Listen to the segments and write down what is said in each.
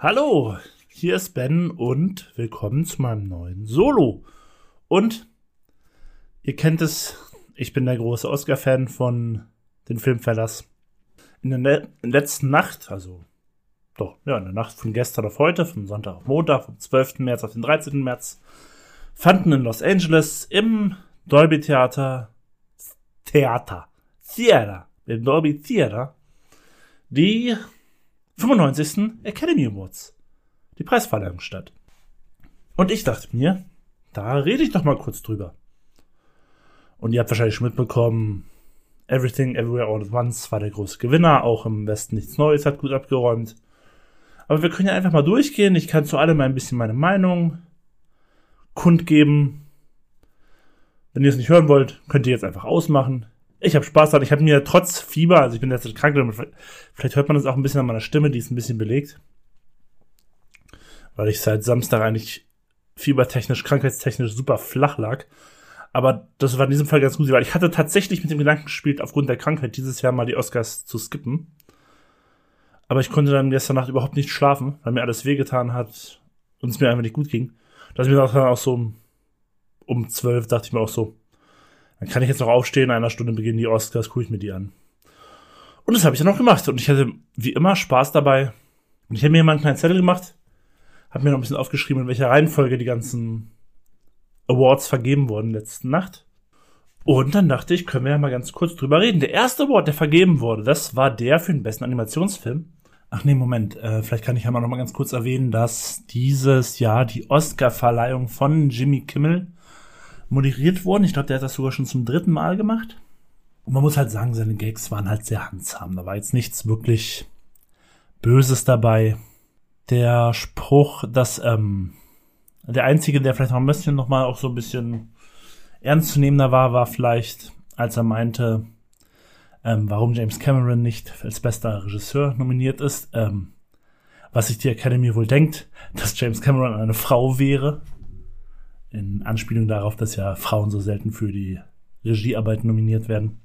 Hallo, hier ist Ben und willkommen zu meinem neuen Solo. Und ihr kennt es, ich bin der große Oscar-Fan von den Filmverlass. In der ne letzten Nacht, also doch, ja, in der Nacht von gestern auf heute, vom Sonntag auf Montag, vom 12. März auf den 13. März, fanden in Los Angeles im Dolby Theater, Theater, Theater, im Dolby Theater, die 95. Academy Awards. Die Preisverleihung statt. Und ich dachte mir, da rede ich doch mal kurz drüber. Und ihr habt wahrscheinlich schon mitbekommen, Everything Everywhere All at Once war der große Gewinner, auch im Westen nichts Neues, hat gut abgeräumt. Aber wir können ja einfach mal durchgehen. Ich kann zu allem ein bisschen meine Meinung kundgeben. Wenn ihr es nicht hören wollt, könnt ihr jetzt einfach ausmachen. Ich habe Spaß daran. Ich habe mir trotz Fieber, also ich bin jetzt krank, vielleicht hört man das auch ein bisschen an meiner Stimme, die ist ein bisschen belegt. Weil ich seit Samstag eigentlich fiebertechnisch, krankheitstechnisch super flach lag. Aber das war in diesem Fall ganz gut, weil ich hatte tatsächlich mit dem Gedanken gespielt, aufgrund der Krankheit dieses Jahr mal die Oscars zu skippen. Aber ich konnte dann gestern Nacht überhaupt nicht schlafen, weil mir alles wehgetan hat und es mir einfach nicht gut ging. Da ist mir dann auch so um zwölf dachte ich mir auch so, dann kann ich jetzt noch aufstehen, in einer Stunde beginnen die Oscars, gucke ich mir die an. Und das habe ich dann auch gemacht. Und ich hatte wie immer Spaß dabei. Und ich habe mir mal einen kleinen Zettel gemacht, habe mir noch ein bisschen aufgeschrieben, in welcher Reihenfolge die ganzen Awards vergeben wurden letzte Nacht. Und dann dachte ich, können wir ja mal ganz kurz drüber reden. Der erste Award, der vergeben wurde, das war der für den besten Animationsfilm. Ach nee, Moment, äh, vielleicht kann ich ja mal noch mal ganz kurz erwähnen, dass dieses Jahr die Oscar-Verleihung von Jimmy Kimmel moderiert worden. Ich glaube, der hat das sogar schon zum dritten Mal gemacht. Und man muss halt sagen, seine Gags waren halt sehr handsam. Da war jetzt nichts wirklich Böses dabei. Der Spruch, dass ähm, der einzige, der vielleicht noch ein bisschen noch mal auch so ein bisschen ernstzunehmender war, war vielleicht, als er meinte, ähm, warum James Cameron nicht als bester Regisseur nominiert ist. Ähm, was sich die Academy wohl denkt, dass James Cameron eine Frau wäre in Anspielung darauf, dass ja Frauen so selten für die Regiearbeit nominiert werden.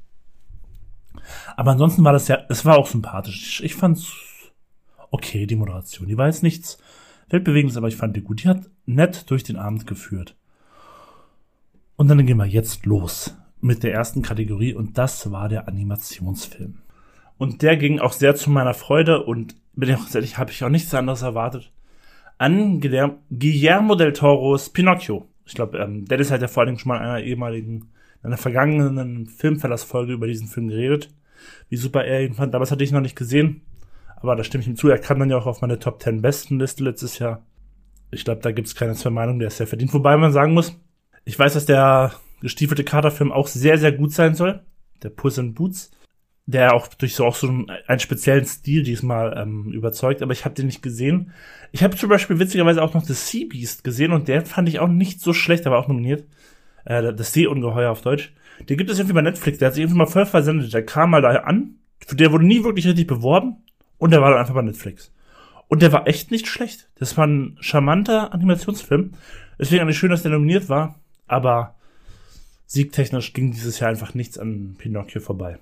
Aber ansonsten war das ja, es war auch sympathisch. Ich fand's okay, die Moderation. Die war jetzt nichts weltbewegendes, aber ich fand die gut. Die hat nett durch den Abend geführt. Und dann gehen wir jetzt los mit der ersten Kategorie und das war der Animationsfilm. Und der ging auch sehr zu meiner Freude und bin ich auch ehrlich, habe ich auch nichts anderes erwartet. An Guillermo del Toros Pinocchio ich glaube, ähm, Dennis hat ja vor allem schon mal in einer ehemaligen, in einer vergangenen Filmverlassfolge über diesen Film geredet, wie super er ihn fand. Damals hatte ich noch nicht gesehen, aber da stimme ich ihm zu. Er kam dann ja auch auf meine Top 10 besten Liste letztes Jahr. Ich glaube, da gibt es keine zwei Meinungen, der ist sehr verdient. Wobei man sagen muss, ich weiß, dass der gestiefelte Katerfilm auch sehr, sehr gut sein soll. Der Puss in Boots der auch durch so auch so einen, einen speziellen Stil diesmal ähm, überzeugt, aber ich habe den nicht gesehen. Ich habe zum Beispiel witzigerweise auch noch The Sea Beast gesehen und der fand ich auch nicht so schlecht, der war auch nominiert. Äh, das Seeungeheuer auf Deutsch. Der gibt es irgendwie bei Netflix, der hat sich irgendwie mal voll versendet. Der kam mal da an, der wurde nie wirklich richtig beworben und der war dann einfach bei Netflix. Und der war echt nicht schlecht. Das war ein charmanter Animationsfilm. Deswegen eigentlich schön, dass der nominiert war, aber siegtechnisch ging dieses Jahr einfach nichts an Pinocchio vorbei.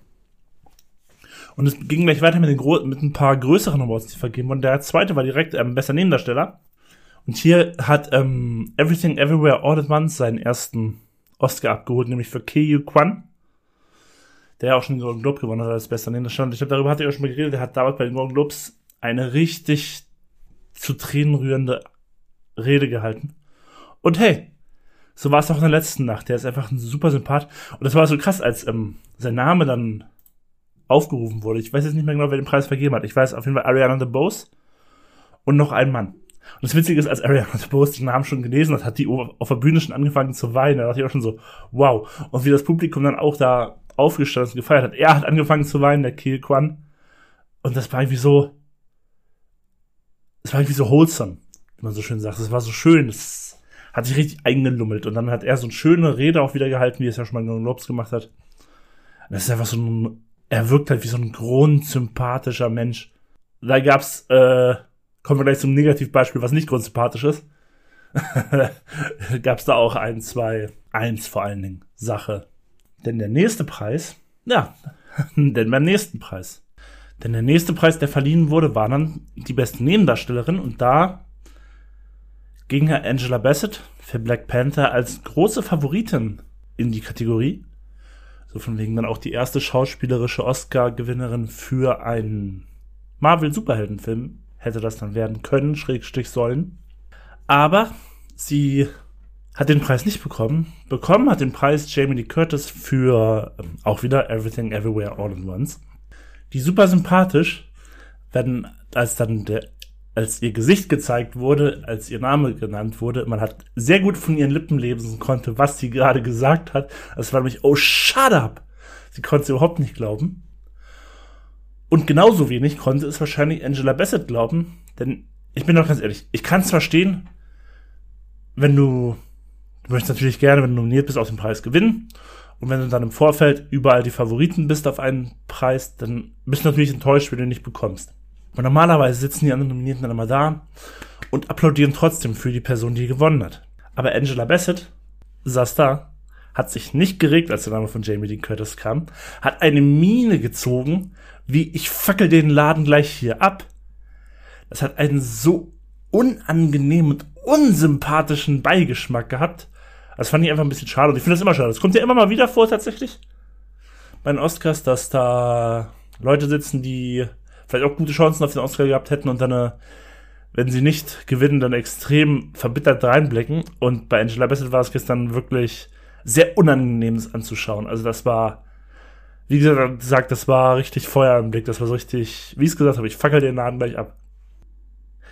Und es ging gleich weiter mit, den mit ein paar größeren Awards, die vergeben wurden. Der zweite war direkt ähm, bester Nebendarsteller. Und hier hat ähm, Everything Everywhere All at Once seinen ersten Oscar abgeholt, nämlich für Keiyu Kwan. Der auch schon den Golden Globe gewonnen hat als bester Nebendarsteller. Ich glaube, darüber hat er auch schon mal geredet. Der hat damals bei den Golden Globes eine richtig zu Tränen rührende Rede gehalten. Und hey, so war es auch in der letzten Nacht. Der ist einfach ein super Sympath. Und das war so krass, als ähm, sein Name dann aufgerufen wurde. Ich weiß jetzt nicht mehr genau, wer den Preis vergeben hat. Ich weiß auf jeden Fall Ariana DeBose und noch ein Mann. Und das Witzige ist, als Ariana DeBose den Namen schon gelesen hat, hat die auf der Bühne schon angefangen zu weinen. Da dachte ich auch schon so, wow. Und wie das Publikum dann auch da aufgestanden und gefeiert hat. Er hat angefangen zu weinen, der Kiel Kwan. Und das war irgendwie so, es war irgendwie so wholesome, wie man so schön sagt. Es war so schön, es hat sich richtig eingelummelt. Und dann hat er so eine schöne Rede auch wieder gehalten, wie es ja schon mal in Lobs gemacht hat. Das ist einfach so ein er wirkt halt wie so ein grundsympathischer Mensch. Da gab's, äh, kommen wir gleich zum Negativbeispiel, was nicht grundsympathisch ist. gab's da auch ein, zwei, eins vor allen Dingen, Sache. Denn der nächste Preis, ja, denn beim nächsten Preis, Denn der nächste Preis, der verliehen wurde, war dann die beste Nebendarstellerin und da ging Angela Bassett für Black Panther als große Favoritin in die Kategorie. So von wegen dann auch die erste schauspielerische Oscar-Gewinnerin für einen Marvel-Superheldenfilm hätte das dann werden können, Schrägstrich sollen. Aber sie hat den Preis nicht bekommen. Bekommen hat den Preis Jamie Lee Curtis für ähm, auch wieder Everything Everywhere All at Once. Die super sympathisch, wenn als dann der als ihr Gesicht gezeigt wurde, als ihr Name genannt wurde, man hat sehr gut von ihren Lippen lesen konnte, was sie gerade gesagt hat. Es war nämlich, oh, shut up! Sie konnte es überhaupt nicht glauben. Und genauso wenig konnte es wahrscheinlich Angela Bassett glauben, denn ich bin doch ganz ehrlich, ich kann es verstehen, wenn du, du möchtest natürlich gerne, wenn du nominiert bist, auch den Preis gewinnen. Und wenn du dann im Vorfeld überall die Favoriten bist auf einen Preis, dann bist du natürlich enttäuscht, wenn du ihn nicht bekommst. Und normalerweise sitzen die anderen Nominierten dann immer da und applaudieren trotzdem für die Person, die gewonnen hat. Aber Angela Bassett saß da hat sich nicht geregt, als der Name von Jamie Dean Curtis kam, hat eine Miene gezogen, wie ich fackel den Laden gleich hier ab. Das hat einen so unangenehmen und unsympathischen Beigeschmack gehabt. Das fand ich einfach ein bisschen schade. Und ich finde das immer schade. Das kommt ja immer mal wieder vor, tatsächlich. Bei den Oscars, dass da Leute sitzen, die vielleicht auch gute Chancen auf den Oscar gehabt hätten und dann, äh, wenn sie nicht gewinnen, dann extrem verbittert reinblicken. Und bei Angela Bassett war es gestern wirklich sehr unangenehmes anzuschauen. Also das war, wie gesagt, das war richtig Feuer im Blick. Das war so richtig, wie ich es gesagt habe, ich fackel den Laden gleich ab.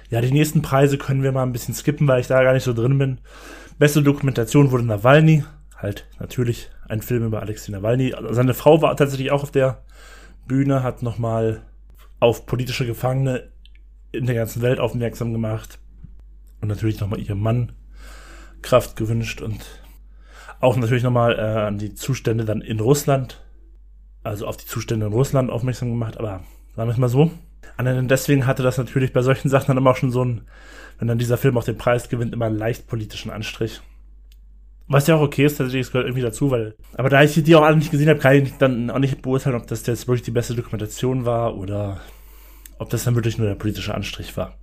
Ja, die nächsten Preise können wir mal ein bisschen skippen, weil ich da gar nicht so drin bin. Beste Dokumentation wurde Nawalny. Halt, natürlich ein Film über Alexei Nawalny. Seine Frau war tatsächlich auch auf der Bühne, hat nochmal auf politische Gefangene in der ganzen Welt aufmerksam gemacht. Und natürlich nochmal ihrem Mann Kraft gewünscht und auch natürlich nochmal äh, an die Zustände dann in Russland, also auf die Zustände in Russland aufmerksam gemacht, aber sagen wir es mal so. Und deswegen hatte das natürlich bei solchen Sachen dann immer auch schon so ein, wenn dann dieser Film auch den Preis gewinnt, immer einen leicht politischen Anstrich. Was ja auch okay ist, tatsächlich, es gehört irgendwie dazu, weil, aber da ich die auch alle nicht gesehen habe, kann ich dann auch nicht beurteilen, ob das jetzt wirklich die beste Dokumentation war oder ob das dann wirklich nur der politische Anstrich war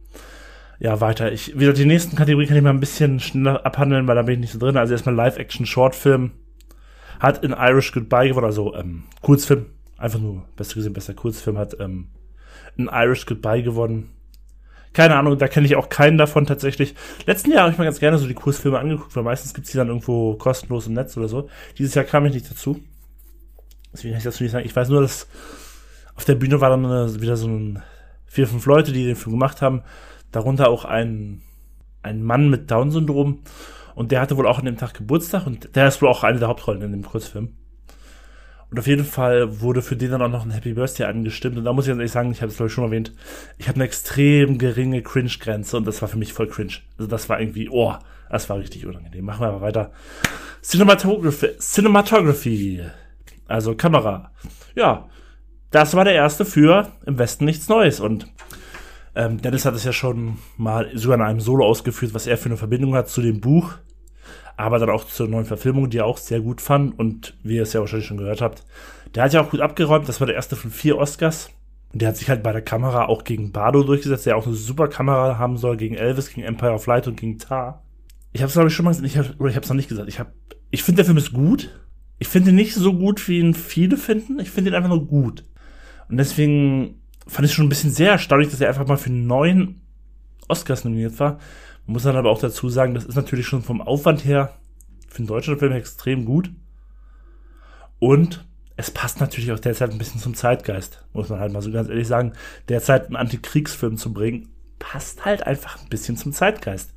ja, weiter. Ich, wieder die nächsten Kategorien kann ich mal ein bisschen schneller abhandeln, weil da bin ich nicht so drin. Also erstmal Live-Action-Shortfilm. Hat in Irish Goodbye gewonnen, also ähm, Kurzfilm. Einfach nur, besser gesehen, besser Kurzfilm hat ähm, in Irish Goodbye gewonnen. Keine Ahnung, da kenne ich auch keinen davon tatsächlich. Letzten Jahr habe ich mal ganz gerne so die Kurzfilme angeguckt, weil meistens gibt's die dann irgendwo kostenlos im Netz oder so. Dieses Jahr kam ich nicht dazu. Deswegen kann ich dazu nicht sagen. Ich weiß nur, dass auf der Bühne war dann wieder so ein vier, fünf Leute, die den Film gemacht haben darunter auch ein, ein Mann mit Down-Syndrom. Und der hatte wohl auch an dem Tag Geburtstag und der ist wohl auch eine der Hauptrollen in dem Kurzfilm. Und auf jeden Fall wurde für den dann auch noch ein Happy Birthday angestimmt. Und da muss ich ganz ehrlich sagen, ich habe es glaube ich schon erwähnt, ich habe eine extrem geringe Cringe-Grenze und das war für mich voll cringe. Also das war irgendwie, oh, das war richtig unangenehm. Machen wir aber weiter. Cinematography, Cinematography, also Kamera. Ja, das war der erste für Im Westen nichts Neues. Und ähm, Dennis hat es ja schon mal sogar in einem Solo ausgeführt, was er für eine Verbindung hat zu dem Buch, aber dann auch zur neuen Verfilmung, die er auch sehr gut fand und wie ihr es ja wahrscheinlich schon gehört habt. Der hat ja auch gut abgeräumt, das war der erste von vier Oscars. Und der hat sich halt bei der Kamera auch gegen Bardo durchgesetzt, der auch eine super Kamera haben soll, gegen Elvis, gegen Empire of Light und gegen Tar. Ich habe es glaube ich schon mal gesagt, ich hab, oder ich habe es noch nicht gesagt. Ich habe, ich finde der Film ist gut. Ich finde ihn nicht so gut, wie ihn viele finden. Ich finde ihn einfach nur gut. Und deswegen fand ich schon ein bisschen sehr erstaunlich, dass er einfach mal für neun Oscars nominiert war. Man muss dann aber auch dazu sagen, das ist natürlich schon vom Aufwand her für einen deutschen Film extrem gut. Und es passt natürlich auch derzeit ein bisschen zum Zeitgeist, muss man halt mal so ganz ehrlich sagen. Derzeit einen Antikriegsfilm zu bringen, passt halt einfach ein bisschen zum Zeitgeist.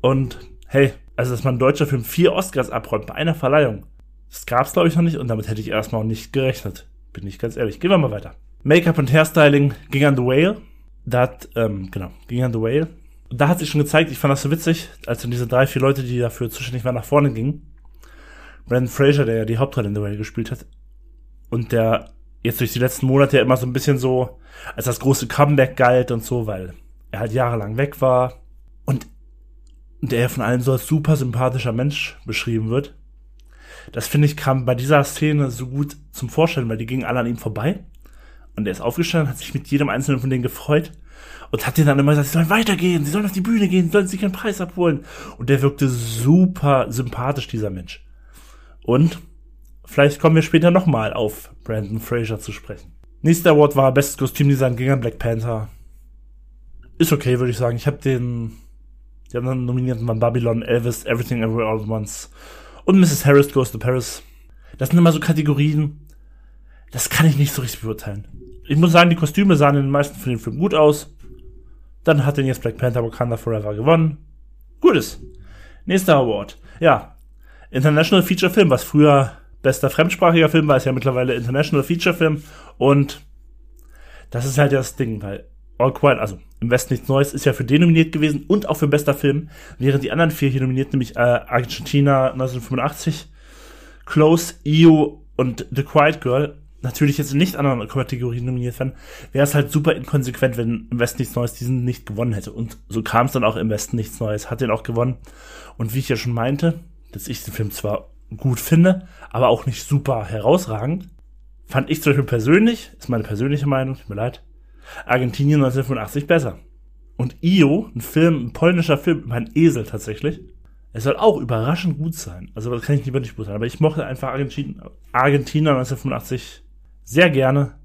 Und hey, also dass man ein deutscher Film vier Oscars abräumt bei einer Verleihung, das gab's glaube ich noch nicht und damit hätte ich erstmal auch nicht gerechnet. Bin ich ganz ehrlich. Gehen wir mal weiter. Make-up und Hairstyling ging an The Whale. Da hat, ähm, genau, ging an The Whale. Da hat sich schon gezeigt, ich fand das so witzig, als dann diese drei, vier Leute, die dafür zuständig waren, nach vorne gingen. Brandon Fraser, der ja die Hauptrolle in The Whale gespielt hat. Und der jetzt durch die letzten Monate ja immer so ein bisschen so als das große Comeback galt und so, weil er halt jahrelang weg war. Und der ja von allen so als super sympathischer Mensch beschrieben wird. Das finde ich kam bei dieser Szene so gut zum Vorstellen, weil die gingen alle an ihm vorbei Und er ist aufgestanden, hat sich mit jedem einzelnen von denen gefreut und hat denen dann immer gesagt, sie sollen weitergehen, sie sollen auf die Bühne gehen, sie sollen sich einen Preis abholen. Und der wirkte super sympathisch, dieser Mensch. Und vielleicht kommen wir später nochmal auf Brandon Fraser zu sprechen. Nächster Award war Bestes Kostümdesign gegen Black Panther. Ist okay, würde ich sagen. Ich habe den, die anderen Nominierten waren Babylon, Elvis, Everything Everywhere All at Once und Mrs. Harris Goes to Paris. Das sind immer so Kategorien, das kann ich nicht so richtig beurteilen. Ich muss sagen, die Kostüme sahen in den meisten von den Filmen gut aus. Dann hat den jetzt Black Panther Wakanda Forever gewonnen. Gutes. Nächster Award. Ja. International Feature Film, was früher bester fremdsprachiger Film war, ist ja mittlerweile International Feature Film. Und das ist halt das Ding, weil All Quiet, also im Westen nichts Neues, ist ja für den nominiert gewesen und auch für bester Film, während die anderen vier hier nominiert, nämlich äh, Argentina 1985, Close, EU und The Quiet Girl, natürlich jetzt nicht anderen Kategorien nominiert werden, wäre es halt super inkonsequent, wenn im Westen nichts Neues diesen nicht gewonnen hätte. Und so kam es dann auch im Westen nichts Neues, hat den auch gewonnen. Und wie ich ja schon meinte, dass ich den Film zwar gut finde, aber auch nicht super herausragend, fand ich zum Beispiel persönlich, ist meine persönliche Meinung, tut mir leid, Argentinien 1985 besser. Und Io, ein Film, ein polnischer Film, mein Esel tatsächlich, es soll auch überraschend gut sein. Also das kann ich lieber nicht beurteilen. Aber ich mochte einfach Argentin Argentina 1985 sehr gerne.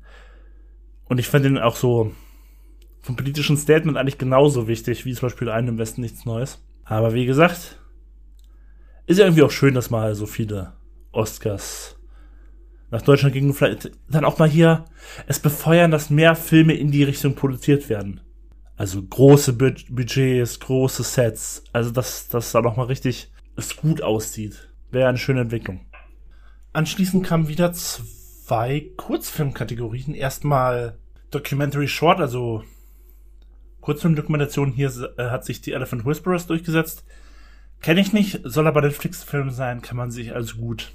Und ich fand den auch so vom politischen Statement eigentlich genauso wichtig wie zum Beispiel einen im Westen nichts Neues. Aber wie gesagt, ist ja irgendwie auch schön, dass mal so viele Oscars nach Deutschland gingen. Vielleicht dann auch mal hier es befeuern, dass mehr Filme in die Richtung produziert werden. Also große Budgets, große Sets. Also dass das da noch mal richtig es gut aussieht. Wäre eine schöne Entwicklung. Anschließend kamen wieder zwei Kurzfilmkategorien. Erstmal Documentary Short, also Kurzfilmdokumentation. Hier äh, hat sich die Elephant Whisperers durchgesetzt. Kenne ich nicht, soll aber Netflix-Film sein, kann man sich also gut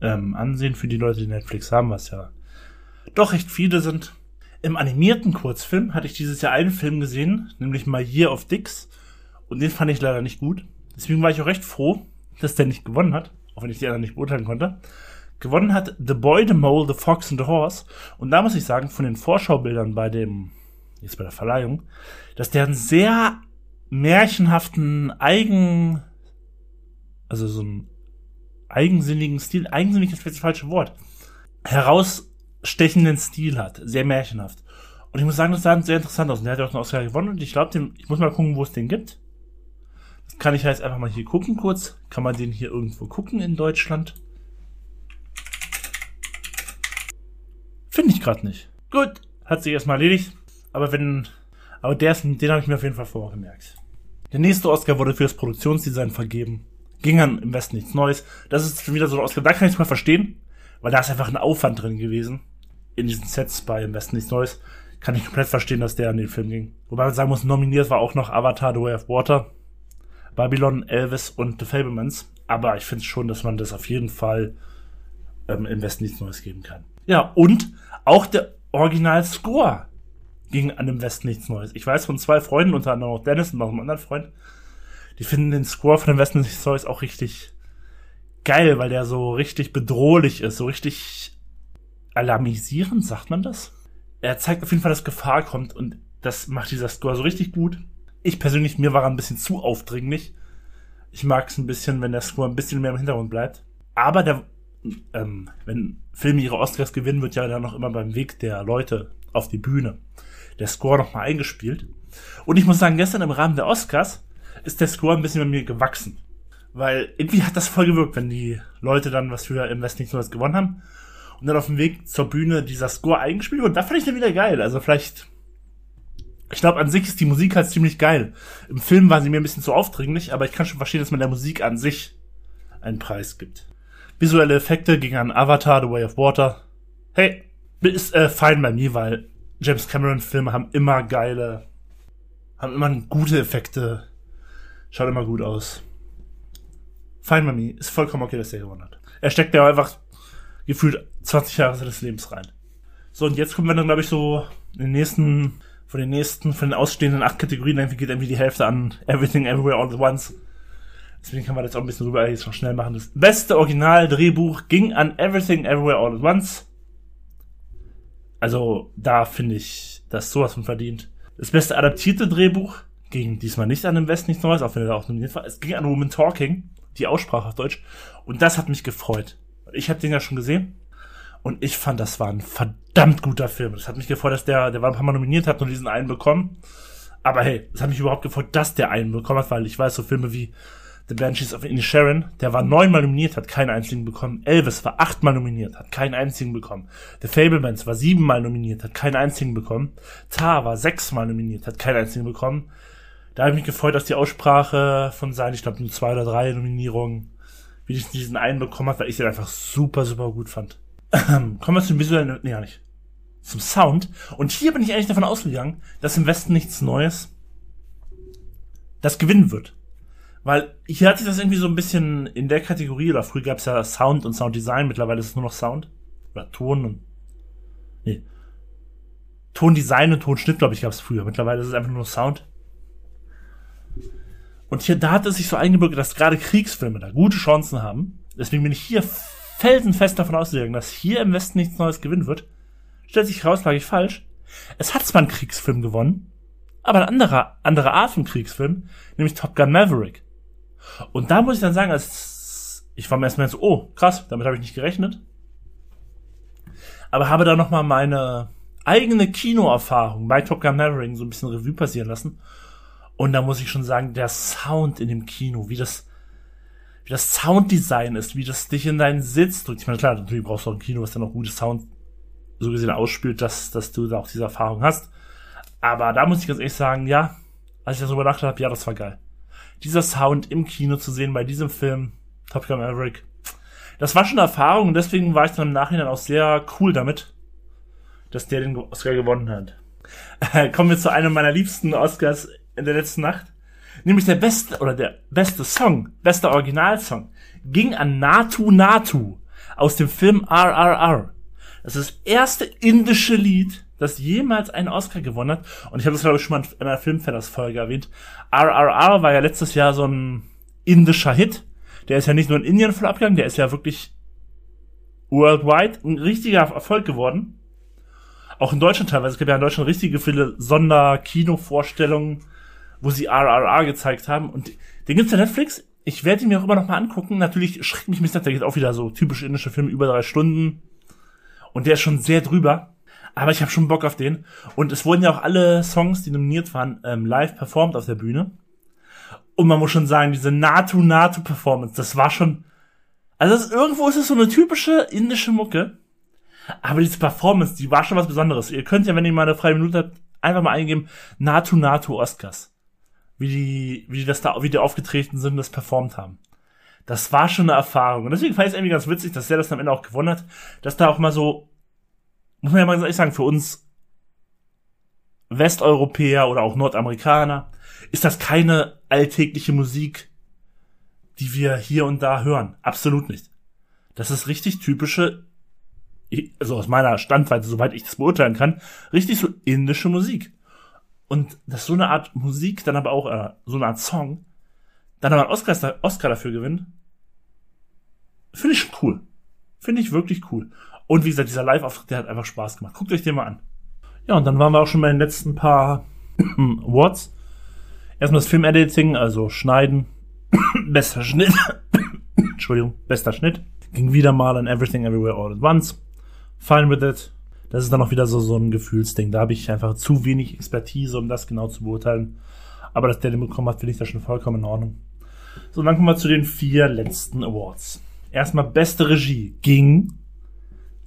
ähm, ansehen für die Leute, die Netflix haben, was ja doch recht viele sind. Im animierten Kurzfilm hatte ich dieses Jahr einen Film gesehen, nämlich My Year of Dicks. Und den fand ich leider nicht gut. Deswegen war ich auch recht froh, dass der nicht gewonnen hat, auch wenn ich die anderen nicht beurteilen konnte. Gewonnen hat The Boy, The Mole, The Fox and the Horse. Und da muss ich sagen, von den Vorschaubildern bei dem, jetzt bei der Verleihung, dass der einen sehr märchenhaften, eigen, also so einen eigensinnigen Stil, eigensinnig ist vielleicht das falsche Wort, heraus stechenden Stil hat. Sehr märchenhaft. Und ich muss sagen, das sah sehr interessant aus. Und der hat ja auch einen Oscar gewonnen. Und ich glaube, ich muss mal gucken, wo es den gibt. Das kann ich jetzt einfach mal hier gucken kurz. Kann man den hier irgendwo gucken in Deutschland? Finde ich gerade nicht. Gut, hat sich erstmal erledigt. Aber wenn, aber der ist, den habe ich mir auf jeden Fall vorgemerkt. Der nächste Oscar wurde für das Produktionsdesign vergeben. Ging dann im Westen nichts Neues. Das ist schon wieder so ein Oscar, da kann ich es mal verstehen, weil da ist einfach ein Aufwand drin gewesen in diesen Sets bei Im Westen nichts Neues, kann ich komplett verstehen, dass der an den Film ging. Wobei man sagen muss, nominiert war auch noch Avatar The Way of Water, Babylon, Elvis und The Fablemans. Aber ich finde schon, dass man das auf jeden Fall ähm, im Westen nichts Neues geben kann. Ja, und auch der Original-Score ging an dem Westen nichts Neues. Ich weiß von zwei Freunden, unter anderem auch Dennis und noch einem anderen Freund, die finden den Score von dem Westen nichts Neues auch richtig geil, weil der so richtig bedrohlich ist, so richtig alarmisierend, sagt man das? Er zeigt auf jeden Fall, dass Gefahr kommt und das macht dieser Score so richtig gut. Ich persönlich, mir war er ein bisschen zu aufdringlich. Ich mag es ein bisschen, wenn der Score ein bisschen mehr im Hintergrund bleibt. Aber der, ähm, wenn Filme ihre Oscars gewinnen, wird ja dann noch immer beim Weg der Leute auf die Bühne der Score nochmal eingespielt. Und ich muss sagen, gestern im Rahmen der Oscars ist der Score ein bisschen bei mir gewachsen. Weil irgendwie hat das voll gewirkt, wenn die Leute dann was für nicht so was gewonnen haben und dann auf dem Weg zur Bühne dieser Score eingespielt wurde. Da fand ich den wieder geil. Also vielleicht, ich glaube, an sich ist die Musik halt ziemlich geil. Im Film war sie mir ein bisschen zu aufdringlich, aber ich kann schon verstehen, dass man der Musik an sich einen Preis gibt. Visuelle Effekte gegen an Avatar, The Way of Water. Hey, ist äh, fein bei mir, weil James Cameron Filme haben immer geile, haben immer gute Effekte. Schaut immer gut aus. Fine by me. Ist vollkommen okay, dass der gewonnen hat. Er steckt ja einfach gefühlt 20 Jahre seines Lebens rein. So, und jetzt kommen wir dann, glaube ich, so in den nächsten, von den nächsten, von den ausstehenden acht Kategorien, irgendwie geht irgendwie die Hälfte an Everything Everywhere All at Once. Deswegen kann man das auch ein bisschen rüber jetzt noch schnell machen. Das beste Original-Drehbuch ging an Everything Everywhere All at Once. Also da finde ich das sowas von verdient. Das beste adaptierte Drehbuch ging diesmal nicht an dem Westen nichts Neues, auch wenn er da auch nominiert war. Es ging an Woman Talking, die Aussprache auf Deutsch. Und das hat mich gefreut. Ich habe den ja schon gesehen. Und ich fand, das war ein verdammt guter Film. Das hat mich gefreut, dass der, der war ein paar Mal nominiert, hat nur diesen einen bekommen. Aber hey, es hat mich überhaupt gefreut, dass der einen bekommen hat, weil ich weiß, so Filme wie The Banshees of Sharon, der war neunmal nominiert, hat keinen einzigen bekommen. Elvis war achtmal nominiert, hat keinen einzigen bekommen. The Fablemans war siebenmal nominiert, hat keinen einzigen bekommen. Tar war sechsmal nominiert, hat keinen einzigen bekommen. Da habe ich mich gefreut, dass die Aussprache von seinen, ich glaube, nur zwei oder drei Nominierungen, wie ich diesen einen bekommen hat, weil ich den einfach super, super gut fand. Kommen wir zum visuellen, nee, gar nicht. Zum Sound. Und hier bin ich eigentlich davon ausgegangen, dass im Westen nichts Neues das gewinnen wird. Weil hier hat sich das irgendwie so ein bisschen in der Kategorie, oder früher gab es ja Sound und Sounddesign, mittlerweile ist es nur noch Sound. Oder Ton und. Nee. Tondesign und Tonschnitt, glaube ich, gab es früher. Mittlerweile ist es einfach nur Sound. Und hier, da hat es sich so eingebürgert, dass gerade Kriegsfilme da gute Chancen haben. Deswegen bin ich hier felsenfest davon ausgegangen, dass hier im Westen nichts Neues gewinnen wird. Stellt sich raus, lag ich falsch. Es hat zwar einen Kriegsfilm gewonnen, aber ein anderer, anderer Art von Kriegsfilm, nämlich Top Gun Maverick. Und da muss ich dann sagen, als ich war mir erstmal so, oh, krass, damit habe ich nicht gerechnet. Aber habe da nochmal meine eigene Kinoerfahrung bei Top Gun Maverick so ein bisschen Revue passieren lassen. Und da muss ich schon sagen, der Sound in dem Kino, wie das, wie das Sounddesign ist, wie das dich in deinen Sitz drückt. Ich meine, klar, natürlich brauchst du auch ein Kino, was dann auch gutes Sound so gesehen ausspielt, dass, dass du da auch diese Erfahrung hast. Aber da muss ich ganz ehrlich sagen, ja, als ich darüber nachgedacht habe, ja, das war geil dieser Sound im Kino zu sehen bei diesem Film, Top Gun Maverick, das war schon eine Erfahrung und deswegen war ich dann im Nachhinein auch sehr cool damit, dass der den Oscar gewonnen hat. Kommen wir zu einem meiner liebsten Oscars in der letzten Nacht. Nämlich der beste oder der beste Song, bester Originalsong, ging an Natu Natu aus dem Film RRR. Das ist das erste indische Lied, das jemals einen Oscar gewonnen hat. Und ich habe das, glaube ich, schon mal in einer Filmfellers-Folge erwähnt. RRR war ja letztes Jahr so ein indischer Hit. Der ist ja nicht nur in Indien voll abgegangen, der ist ja wirklich worldwide ein richtiger Erfolg geworden. Auch in Deutschland teilweise. Es gibt ja in Deutschland richtige viele Sonderkinovorstellungen, wo sie RRR gezeigt haben. Und den gibt's ja Netflix. Ich werde ihn mir auch immer noch mal angucken. Natürlich schreckt mich ein bisschen, der geht auch wieder so typische indische Filme über drei Stunden. Und der ist schon sehr drüber. Aber ich habe schon Bock auf den. Und es wurden ja auch alle Songs, die nominiert waren, ähm, live performt auf der Bühne. Und man muss schon sagen, diese Natu-Natu-Performance, das war schon. Also ist, irgendwo ist es so eine typische indische Mucke. Aber diese Performance, die war schon was Besonderes. Ihr könnt ja, wenn ihr mal eine freie Minute habt, einfach mal eingeben, Natu-Natu Oscars. Wie die, wie die das da, wie die aufgetreten sind und das performt haben. Das war schon eine Erfahrung. Und deswegen fand ich es irgendwie ganz witzig, dass der das am Ende auch gewonnen hat, dass da auch mal so muss man ja mal ehrlich sagen, für uns Westeuropäer oder auch Nordamerikaner ist das keine alltägliche Musik, die wir hier und da hören. Absolut nicht. Das ist richtig typische, also aus meiner Standweise, soweit ich das beurteilen kann, richtig so indische Musik. Und dass so eine Art Musik dann aber auch, äh, so eine Art Song, dann aber einen Oscar, Oscar dafür gewinnt, finde ich schon cool. Finde ich wirklich cool. Und wie gesagt, dieser Live-Auftritt, der hat einfach Spaß gemacht. Guckt euch den mal an. Ja, und dann waren wir auch schon bei den letzten paar Awards. Erstmal das Film-Editing, also Schneiden. bester Schnitt. Entschuldigung, bester Schnitt. Ging wieder mal an Everything Everywhere All at Once. Fine with it. Das ist dann auch wieder so, so ein Gefühlsding. Da habe ich einfach zu wenig Expertise, um das genau zu beurteilen. Aber dass der den bekommen hat, finde ich das schon vollkommen in Ordnung. So, dann kommen wir zu den vier letzten Awards. Erstmal beste Regie ging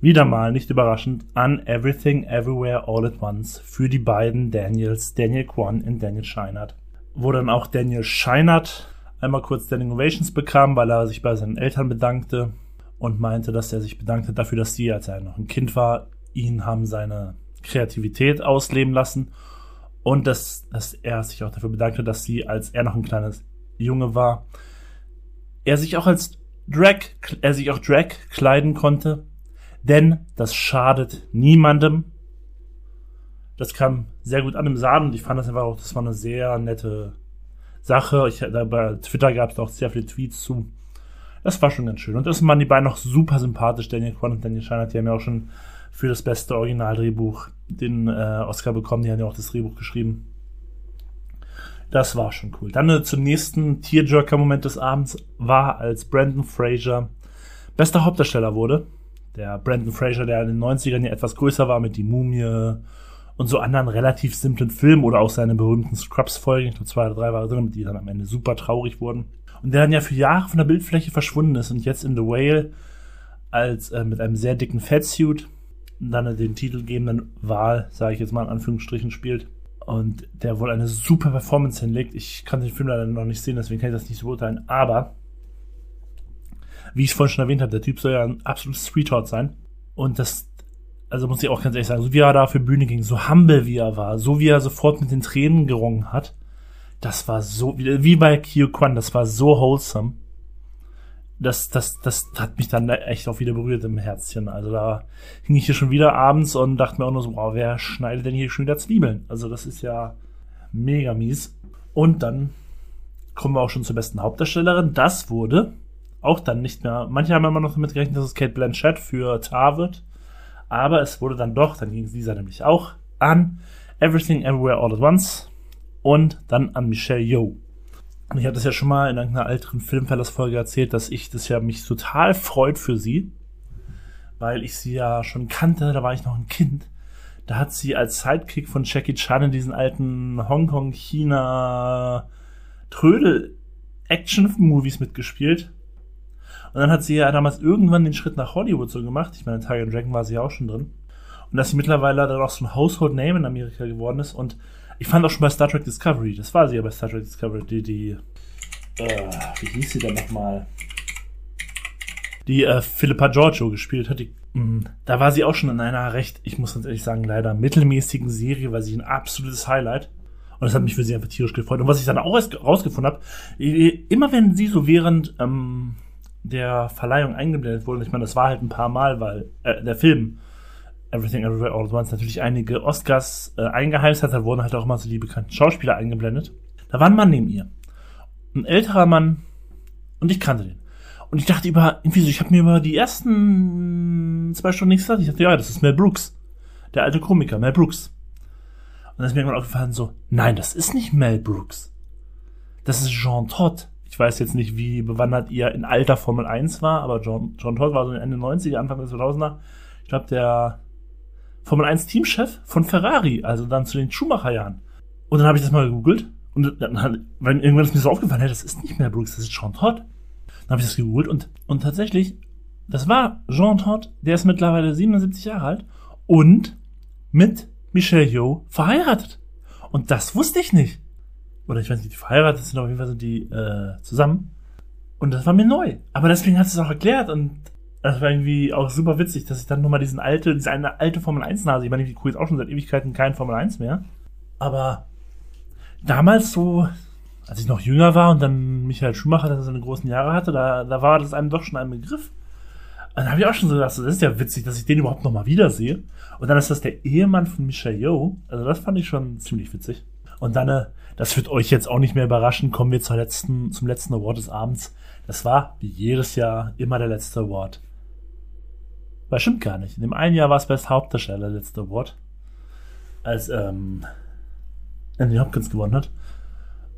wieder mal, nicht überraschend, an Everything Everywhere All at Once für die beiden Daniels, Daniel Kwan und Daniel Scheinert. Wo dann auch Daniel Scheinert einmal kurz Standing Ovations bekam, weil er sich bei seinen Eltern bedankte und meinte, dass er sich bedankte dafür, dass sie, als er noch ein Kind war, ihn haben seine Kreativität ausleben lassen und dass, dass er sich auch dafür bedankte, dass sie, als er noch ein kleines Junge war, er sich auch als Drag, er sich auch Drag kleiden konnte denn das schadet niemandem. Das kam sehr gut an im Saal und ich fand das einfach auch, das war eine sehr nette Sache. Ich, da bei Twitter gab es auch sehr viele Tweets zu. Das war schon ganz schön. Und das waren die beiden noch super sympathisch, Daniel Quan und Daniel Scheinert, die haben ja auch schon für das beste Originaldrehbuch den äh, Oscar bekommen. Die haben ja auch das Drehbuch geschrieben. Das war schon cool. Dann äh, zum nächsten Tearjerker-Moment des Abends war, als Brandon Fraser bester Hauptdarsteller wurde. Der Brandon Fraser, der in den 90ern ja etwas größer war mit Die Mumie und so anderen relativ simplen Filmen oder auch seine berühmten Scrubs-Folgen, ich glaube zwei oder drei waren drin, die dann am Ende super traurig wurden. Und der dann ja für Jahre von der Bildfläche verschwunden ist und jetzt in The Whale als äh, mit einem sehr dicken Fatsuit dann den titelgebenden Wahl, sage ich jetzt mal in Anführungsstrichen, spielt. Und der wohl eine super Performance hinlegt. Ich kann den Film leider noch nicht sehen, deswegen kann ich das nicht so beurteilen. Aber, wie ich es vorhin schon erwähnt habe, der Typ soll ja ein absolutes Sweetheart sein. Und das, also muss ich auch ganz ehrlich sagen, so wie er da für Bühne ging, so humble wie er war, so wie er sofort mit den Tränen gerungen hat, das war so, wie bei Kyo Kwan, das war so wholesome das, das, das hat mich dann echt auch wieder berührt im Herzchen. Also da hing ich hier schon wieder abends und dachte mir auch nur so, wow, wer schneidet denn hier schon wieder Zwiebeln? Also das ist ja mega mies. Und dann kommen wir auch schon zur besten Hauptdarstellerin. Das wurde auch dann nicht mehr, manche haben immer noch damit gerechnet, dass es Kate Blanchett für Tar wird. Aber es wurde dann doch, dann ging dieser nämlich auch an Everything Everywhere All at Once und dann an Michelle Yeoh. Und ich habe das ja schon mal in einer älteren Filmfellers-Folge erzählt, dass ich das ja mich total freut für sie, weil ich sie ja schon kannte, da war ich noch ein Kind. Da hat sie als Sidekick von Jackie Chan in diesen alten Hongkong, China, Trödel Action-Movies mitgespielt. Und dann hat sie ja damals irgendwann den Schritt nach Hollywood so gemacht. Ich meine, Tiger Dragon war sie ja auch schon drin. Und dass sie mittlerweile dann auch so ein Household Name in Amerika geworden ist und ich fand auch schon bei Star Trek Discovery, das war sie ja bei Star Trek Discovery, die, die, äh, wie hieß sie denn nochmal? Die äh, Philippa Giorgio gespielt hat, die, mm, da war sie auch schon in einer recht, ich muss ganz ehrlich sagen, leider mittelmäßigen Serie, weil sie ein absolutes Highlight. Und das hat mich für sie einfach tierisch gefreut. Und was ich dann auch rausgefunden habe, immer wenn sie so während ähm, der Verleihung eingeblendet wurde, ich meine, das war halt ein paar Mal, weil äh, der Film Everything Everywhere All at Once natürlich einige Oscars äh, eingeheimst hat, da wurden halt auch immer so die bekannten Schauspieler eingeblendet. Da war ein Mann neben ihr. Ein älterer Mann. Und ich kannte den. Und ich dachte über, irgendwie so, ich habe mir über die ersten zwei Stunden nichts gesagt. Ich dachte, ja, das ist Mel Brooks. Der alte Komiker, Mel Brooks. Und dann ist mir irgendwann aufgefallen so, nein, das ist nicht Mel Brooks. Das ist Jean Todt. Ich weiß jetzt nicht, wie bewandert ihr in alter Formel 1 war, aber John, John Todd war so Ende 90er, Anfang des 2000er. Ich glaube, der Formel 1 Teamchef von Ferrari, also dann zu den Schumacher-Jahren. Und dann habe ich das mal gegoogelt und dann hat, weil irgendwann ist mir so aufgefallen, hey, das ist nicht mehr Brooks, das ist Jean Todt. Dann habe ich das gegoogelt und, und tatsächlich, das war Jean Todt, der ist mittlerweile 77 Jahre alt und mit Michelle Yeoh verheiratet. Und das wusste ich nicht. Oder ich weiß nicht, die verheiratet sind, auf jeden Fall sind die äh, zusammen. Und das war mir neu. Aber deswegen hat es auch erklärt und das war irgendwie auch super witzig, dass ich dann nochmal diesen alte, diese eine alte Formel 1 Nase, ich meine, die Kuh ist auch schon seit Ewigkeiten kein Formel 1 mehr. Aber damals so, als ich noch jünger war und dann Michael Schumacher dann seine großen Jahre hatte, da, da war das einem doch schon ein Begriff. Und dann habe ich auch schon so gedacht, das ist ja witzig, dass ich den überhaupt nochmal wiedersehe. Und dann ist das der Ehemann von Michelle Yeoh. Also das fand ich schon ziemlich witzig. Und dann, äh, das wird euch jetzt auch nicht mehr überraschen, kommen wir zur letzten, zum letzten Award des Abends. Das war, wie jedes Jahr, immer der letzte Award. Weil stimmt gar nicht. In dem einen Jahr war es Best Hauptdarsteller, letzte Award. Als ähm, Anthony Hopkins gewonnen hat.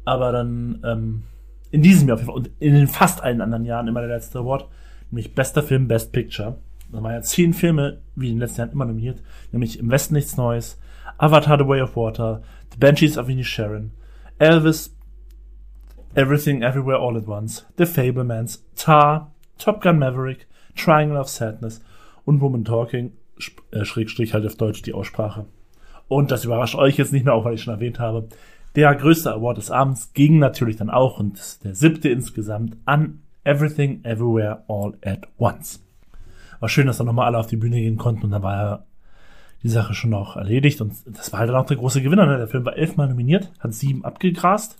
Aber dann ähm, in diesem Jahr auf jeden Fall und in den fast allen anderen Jahren immer der letzte Award. Nämlich bester Film, Best Picture. Da waren ja zehn Filme, wie in den letzten Jahren immer nominiert. Nämlich Im Westen nichts Neues, Avatar The Way of Water, The Banshees of Sharon, Elvis, Everything Everywhere All at Once, The Fablemans, Tar, Top Gun Maverick, Triangle of Sadness und Woman Talking, äh, Schrägstrich halt auf Deutsch die Aussprache. Und das überrascht euch jetzt nicht mehr, auch weil ich schon erwähnt habe. Der größte Award des Abends ging natürlich dann auch und der siebte insgesamt an Everything Everywhere All at Once. War schön, dass dann nochmal alle auf die Bühne gehen konnten und dann war ja die Sache schon noch erledigt und das war halt dann auch der große Gewinner. Ne? Der Film war elfmal nominiert, hat sieben abgegrast.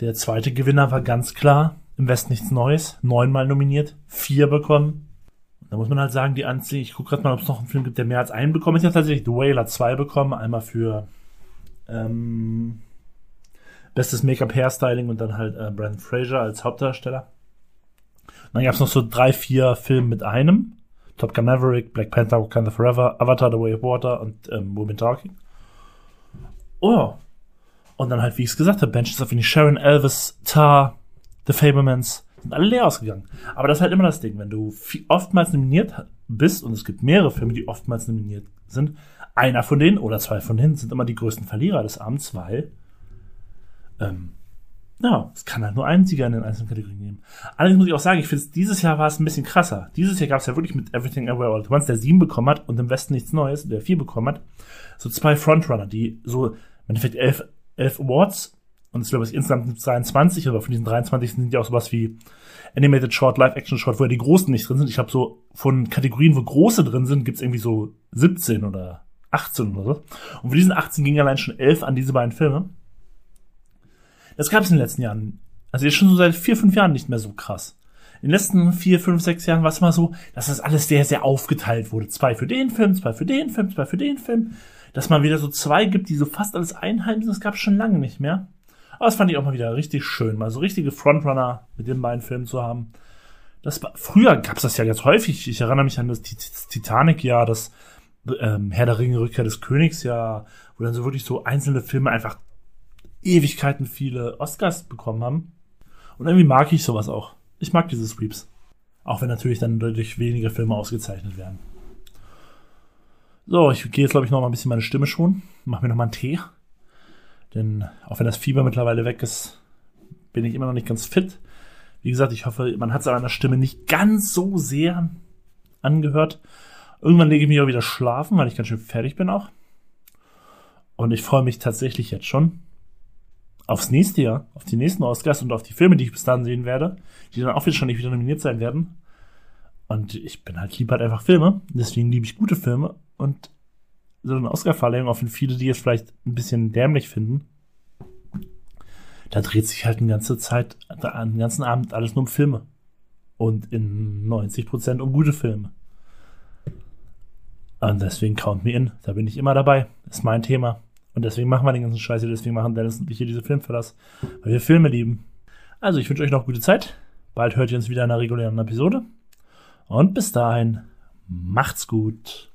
Der zweite Gewinner war ganz klar im Westen nichts Neues, neunmal nominiert, vier bekommen. Da muss man halt sagen, die Anziehung, ich gucke gerade mal, ob es noch einen Film gibt, der mehr als einen bekommen. Ich habe tatsächlich The Whale zwei bekommen. Einmal für ähm, bestes Make-up Hairstyling und dann halt äh, Brandon Fraser als Hauptdarsteller. Und dann gab es noch so drei, vier Filme mit einem. Top Gun Maverick, Black Panther, Wakanda Forever, Avatar, The Way of Water und ähm, Women Talking. Oh. Und dann halt, wie ich es gesagt habe, Benches of Sharon, Elvis, Tar, The Fablemans, sind alle leer ausgegangen. Aber das ist halt immer das Ding, wenn du oftmals nominiert bist, und es gibt mehrere Filme, die oftmals nominiert sind, einer von denen oder zwei von denen sind immer die größten Verlierer des Abends, weil ähm, ja, es kann halt nur einen Sieger in den einzelnen Kategorien geben. Allerdings muss ich auch sagen, ich finde, dieses Jahr war es ein bisschen krasser. Dieses Jahr gab es ja wirklich mit Everything Everywhere All at Once, der sieben bekommen hat und im Westen nichts Neues, der vier bekommen hat, so zwei Frontrunner, die so im Endeffekt elf, elf Awards und es glaube ich insgesamt 23, aber von diesen 23 sind ja auch sowas wie Animated Short, Live Action Short, wo ja die Großen nicht drin sind. Ich glaube, so von Kategorien, wo Große drin sind, gibt's irgendwie so 17 oder 18 oder so. Und von diesen 18 gingen allein schon 11 an diese beiden Filme. Das gab es in den letzten Jahren. Also jetzt schon so seit vier, fünf Jahren nicht mehr so krass. In den letzten vier, fünf, sechs Jahren war es mal so, dass das alles sehr, sehr aufgeteilt wurde. Zwei für den Film, zwei für den Film, zwei für den Film. Dass man wieder so zwei gibt, die so fast alles einheimsen, das gab es schon lange nicht mehr. Aber das fand ich auch mal wieder richtig schön, mal so richtige Frontrunner mit den beiden Filmen zu haben. Das war, früher gab es das ja ganz häufig. Ich erinnere mich an das Titanic-Jahr, das ähm, Herr der Ringe, Rückkehr des Königs, ja, wo dann so wirklich so einzelne Filme einfach Ewigkeiten viele Oscars bekommen haben. Und irgendwie mag ich sowas auch. Ich mag diese Sweeps. Auch wenn natürlich dann deutlich weniger Filme ausgezeichnet werden. So, ich gehe jetzt, glaube ich, noch mal ein bisschen meine Stimme schon. Mach mir noch mal einen Tee. Denn auch wenn das Fieber mittlerweile weg ist, bin ich immer noch nicht ganz fit. Wie gesagt, ich hoffe, man hat es an meiner Stimme nicht ganz so sehr angehört. Irgendwann lege ich mich auch wieder schlafen, weil ich ganz schön fertig bin auch. Und ich freue mich tatsächlich jetzt schon aufs nächste Jahr, auf die nächsten Oscars und auf die Filme, die ich bis dahin sehen werde, die dann auch nicht wieder nominiert sein werden. Und ich bin halt lieb halt einfach Filme. Deswegen liebe ich gute Filme. Und so eine Oscar-Verleihung, auch wenn viele, die es vielleicht ein bisschen dämlich finden, da dreht sich halt eine ganze Zeit, den ganzen Abend alles nur um Filme. Und in 90 Prozent um gute Filme. Und deswegen count me in. Da bin ich immer dabei. ist mein Thema. Und deswegen machen wir den ganzen Scheiß hier, deswegen machen Dennis und ich hier diese Filmverlass, weil wir Filme lieben. Also, ich wünsche euch noch gute Zeit. Bald hört ihr uns wieder in einer regulären Episode. Und bis dahin, macht's gut.